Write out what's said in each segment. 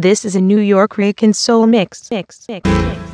This is a New York Rake and Soul mix. mix, mix, mix.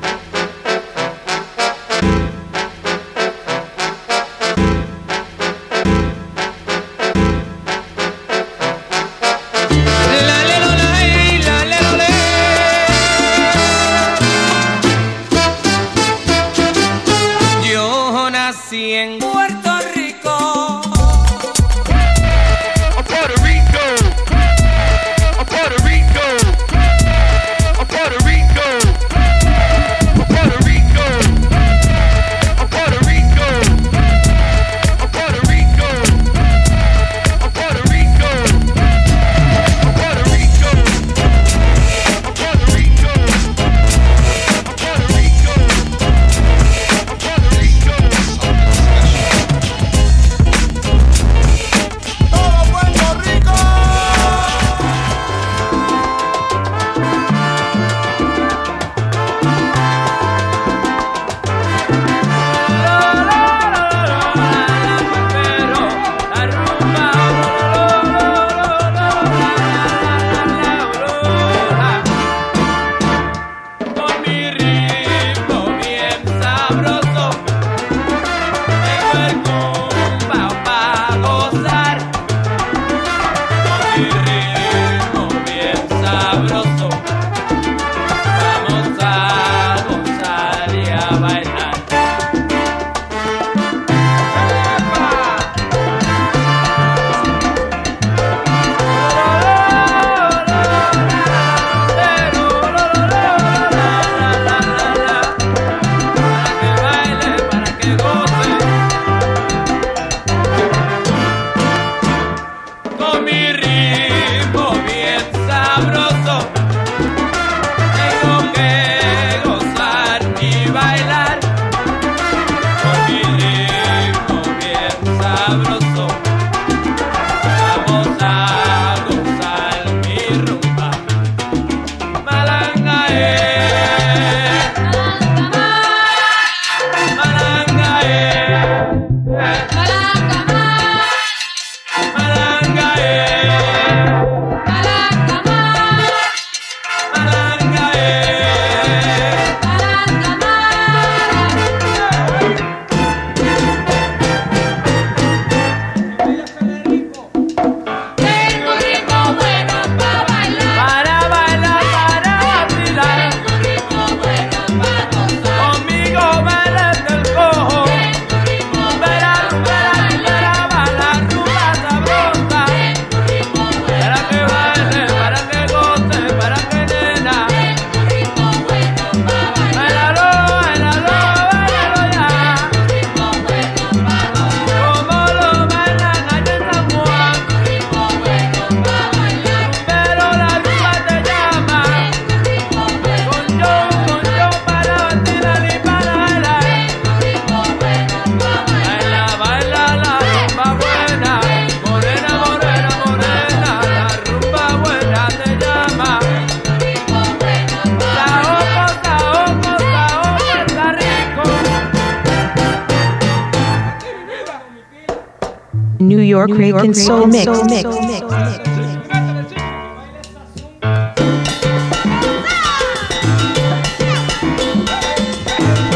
York Soul Mix. Soul mix. Mix.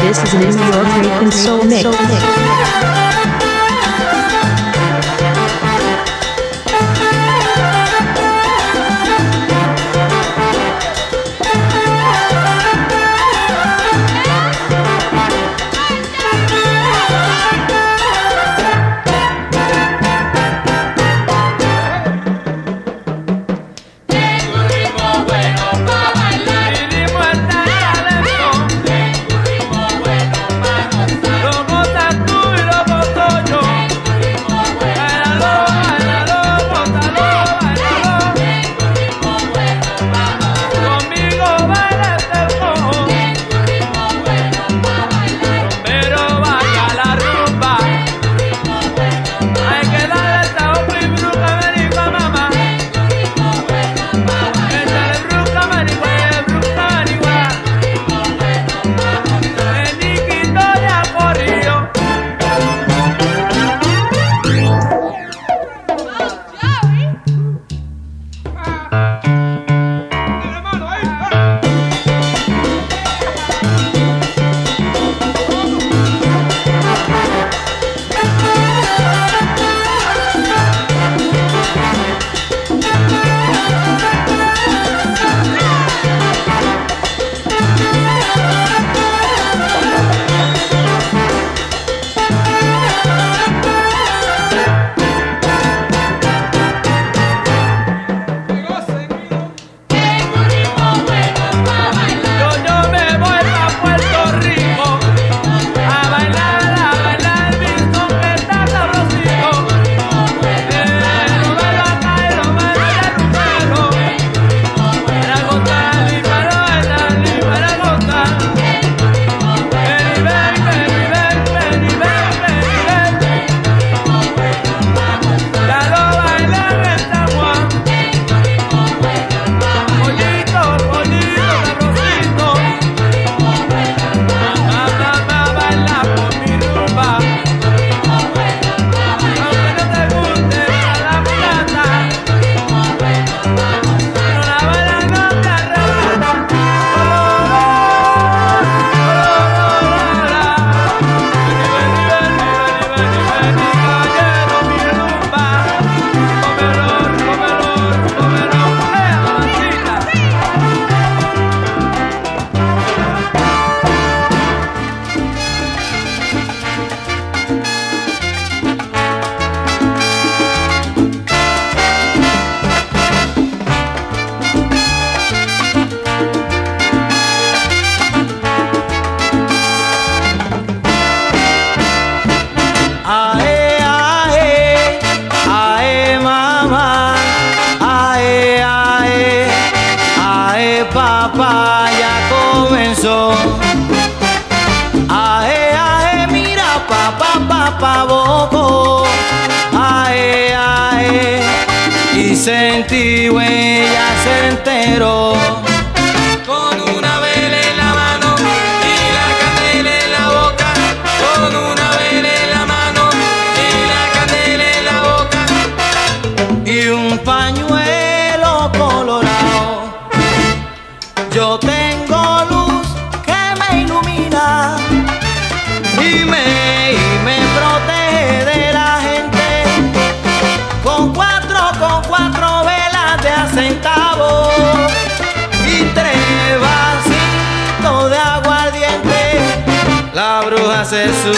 This is a New York and Soul Mix. Soul mix.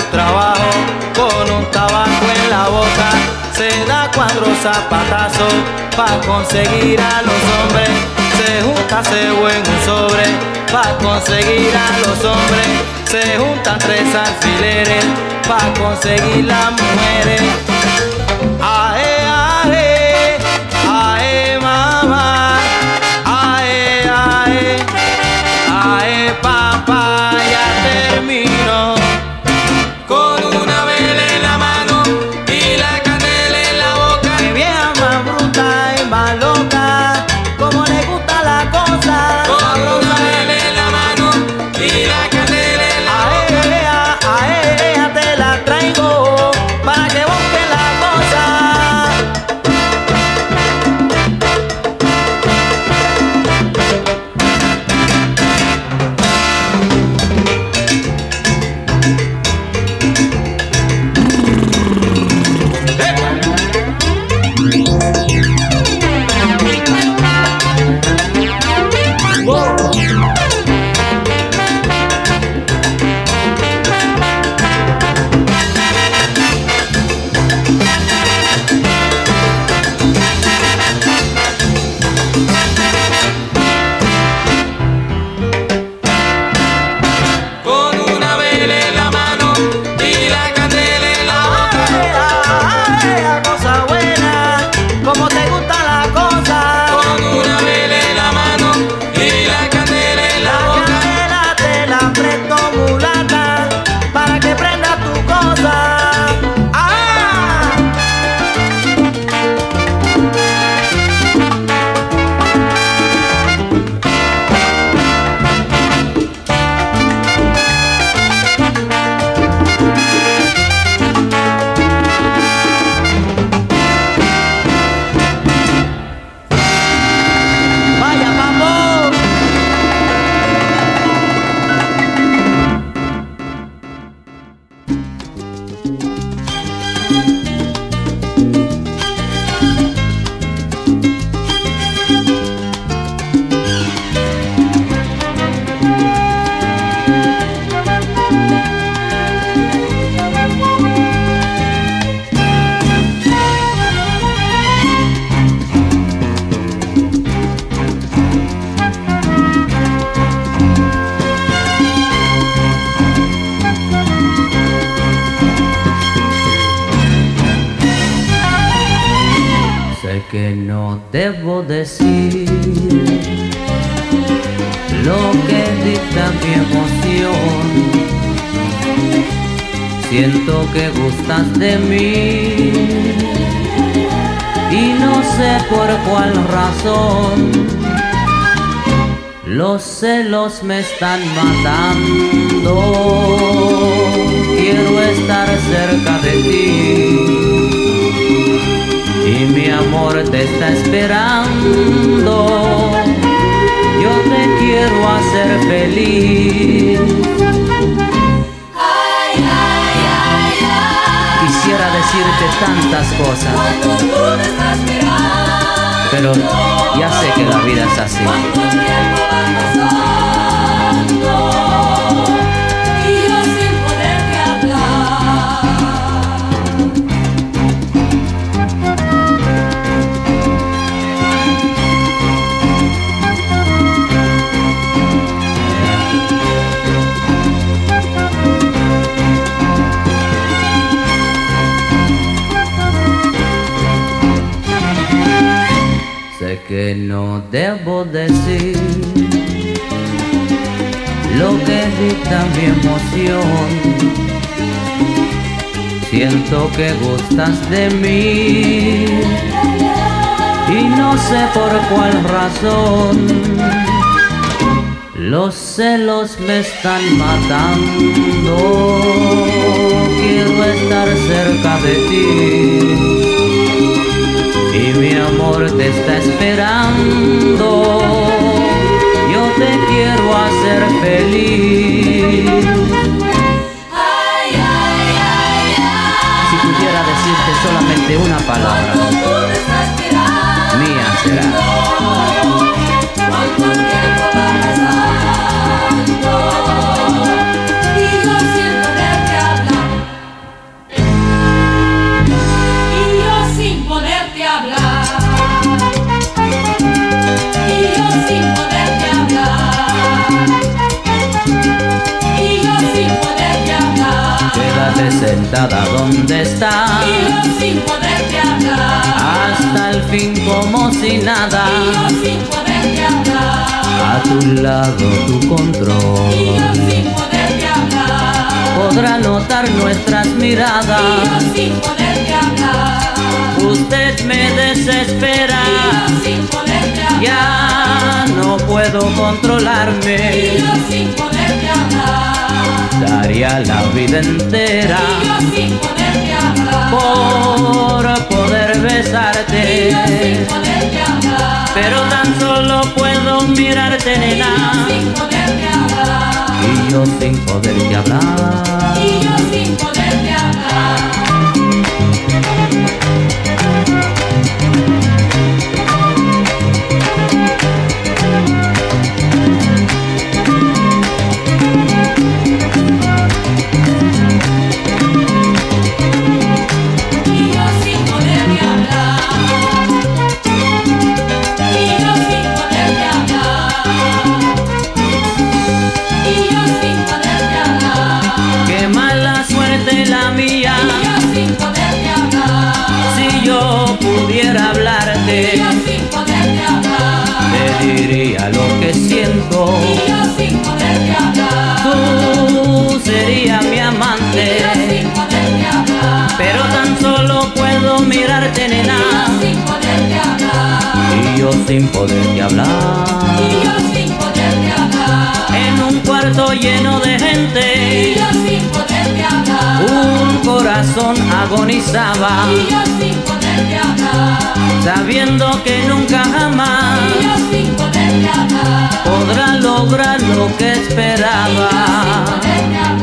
trabajo con un tabaco en la boca. Se da cuatro zapatazos para conseguir a los hombres. Se junta, se en un sobre para conseguir a los hombres. Se juntan tres alfileres para conseguir las mujeres. Ah, de mí y no sé por cuál razón los celos me están matando. Quiero estar cerca de ti y mi amor te está esperando. Yo te quiero hacer feliz decirte tantas cosas. Pero ya sé que la vida es así. que no debo decir, lo que dicta mi emoción. Siento que gustas de mí y no sé por cuál razón. Los celos me están matando, quiero estar cerca de ti y mi amor te está esperando. Yo te quiero hacer feliz. Ay, ay, ay, ay. Si pudiera decirte solamente una palabra, mía será. Sentada donde estás, Y yo sin poderte hablar. hasta el fin como si nada. Y yo sin poderte hablar. A tu lado tu Y control yo sin poderte hablar. podrá notar nuestras Y miradas. yo sin poderte hablar. Usted me Y desespera, yo sin poderte hablar. ya no puedo Y controlarme. yo sin poderte hablar. Daría la vida Y entera yo sin poderte hablar. por poder Y yo sin besarte. poderte hablar. Pero tan solo puedo mirarte, Y yo nena. sin poderte hablar. Y yo sin poderte hablar. Sin poderte hablar. Y yo sin poderte hablar. En un cuarto lleno de Y gente, yo sin poderte hablar. un corazón agonizaba, Y yo sin poderte hablar. sabiendo que nunca jamás Y yo sin poderte hablar. podrá lograr lo que Y yo sin esperaba. poderte hablar.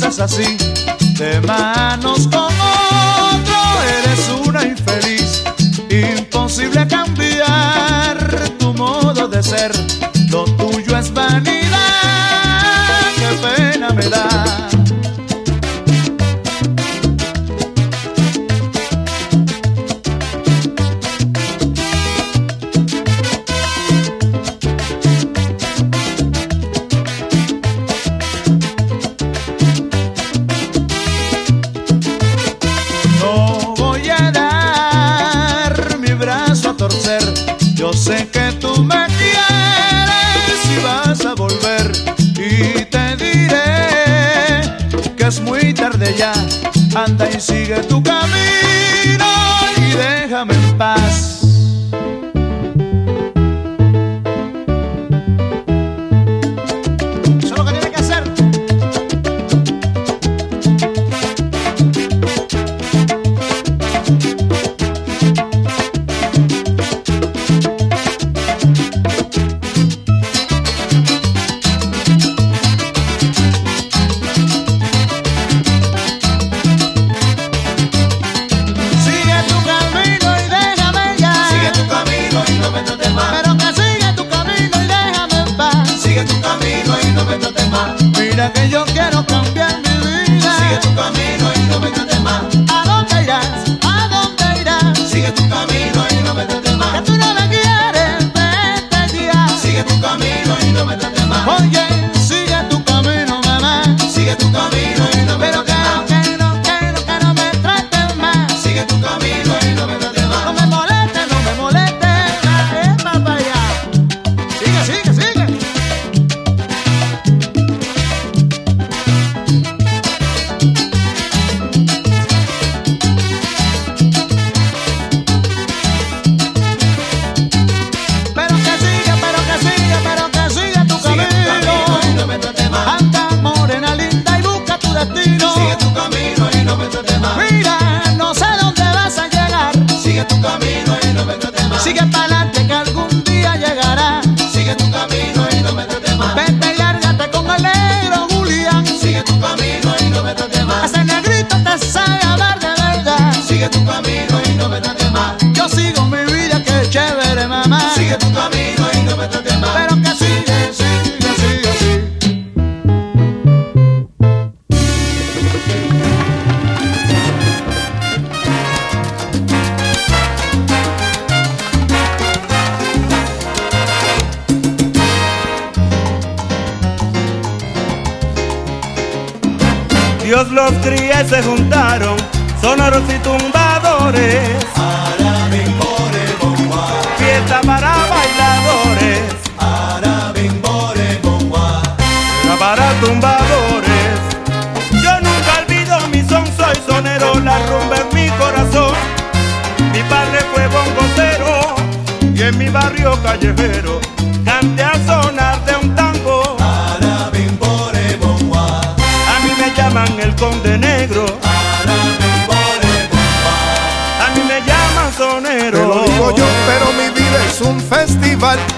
besas así, de manos con otro, eres una infeliz, imposible cambiar.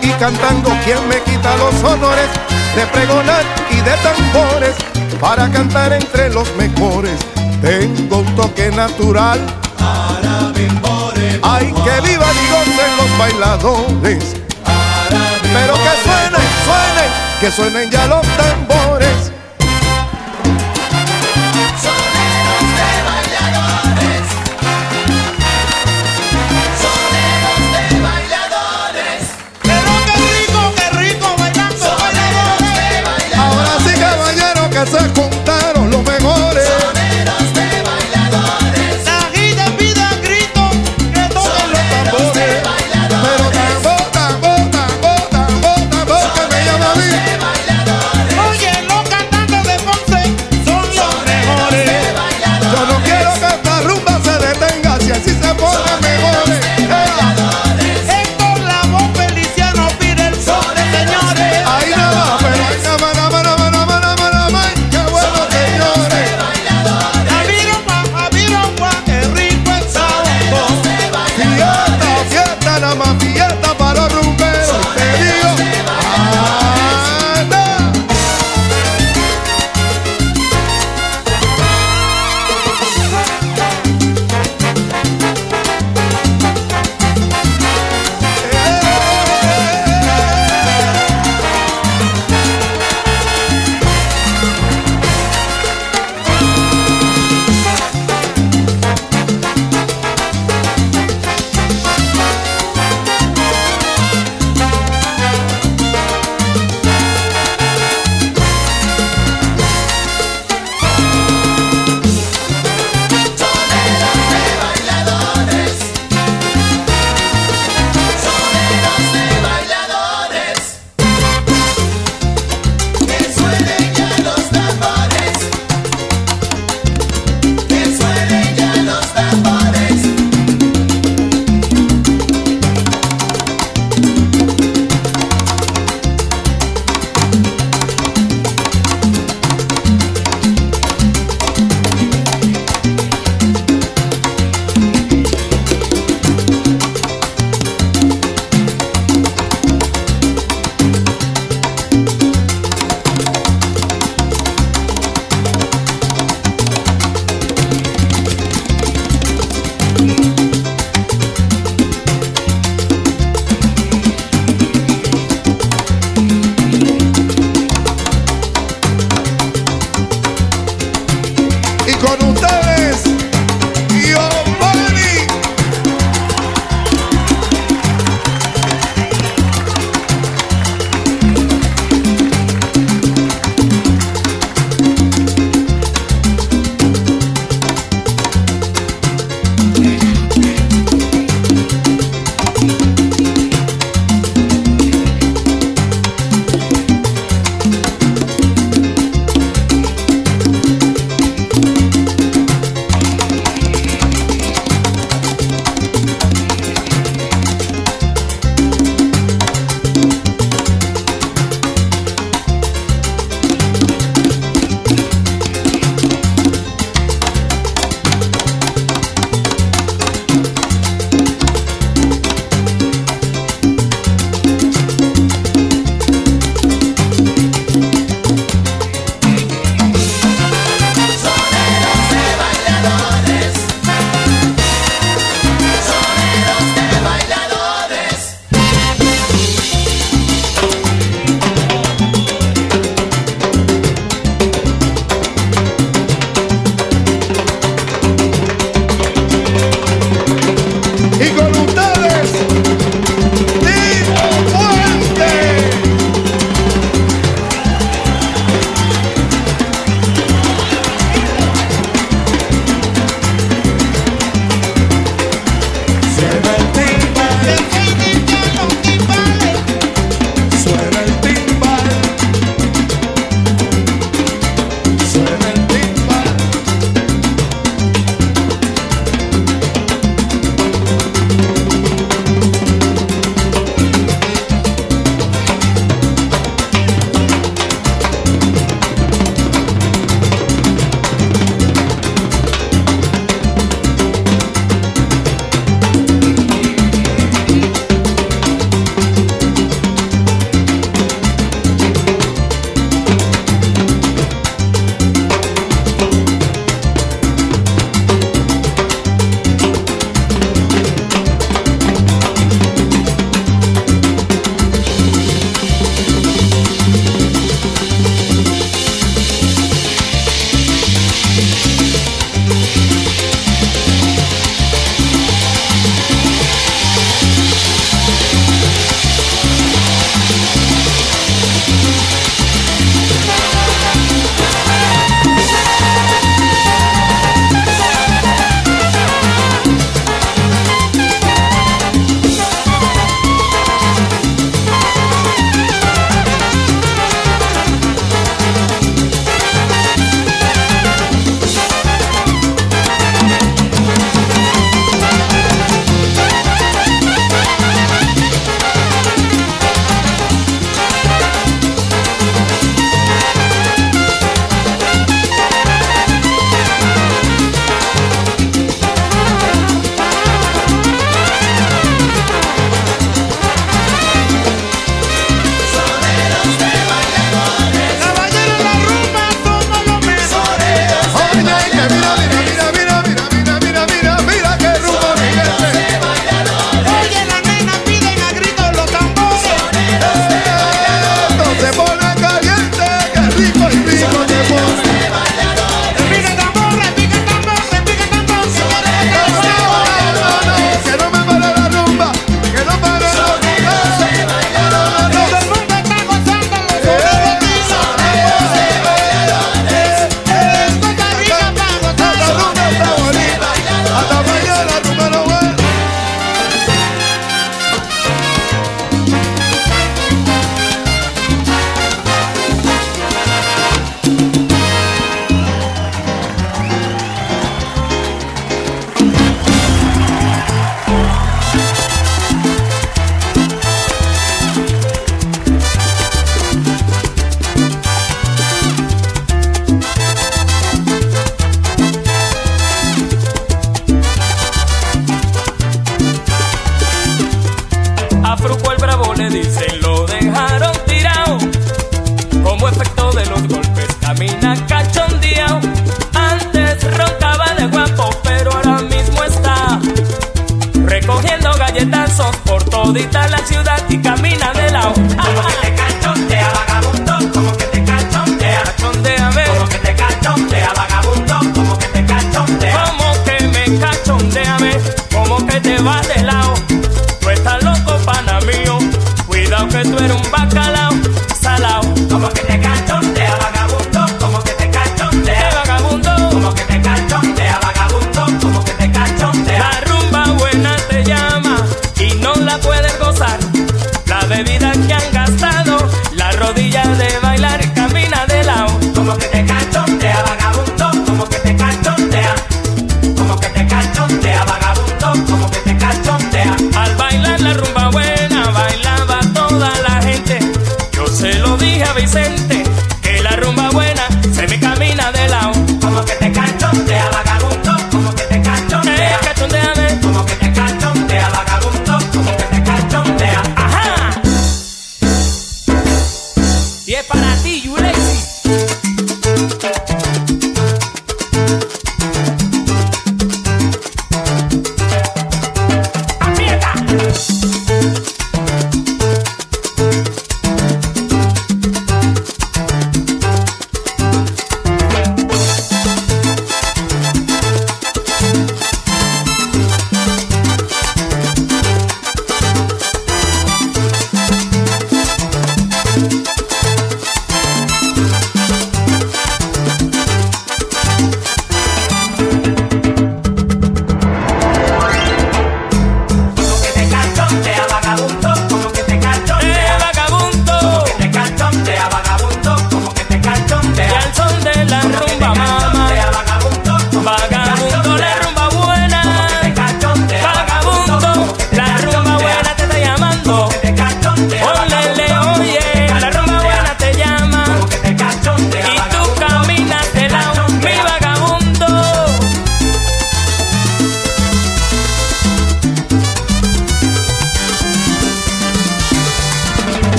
y cantando quien me quita los honores de pregonar y de tambores para cantar entre los mejores. Tengo un toque natural. Ay, que vivan y gocen los bailadores. Pero que suenen, suenen, que suenen ya los tambores.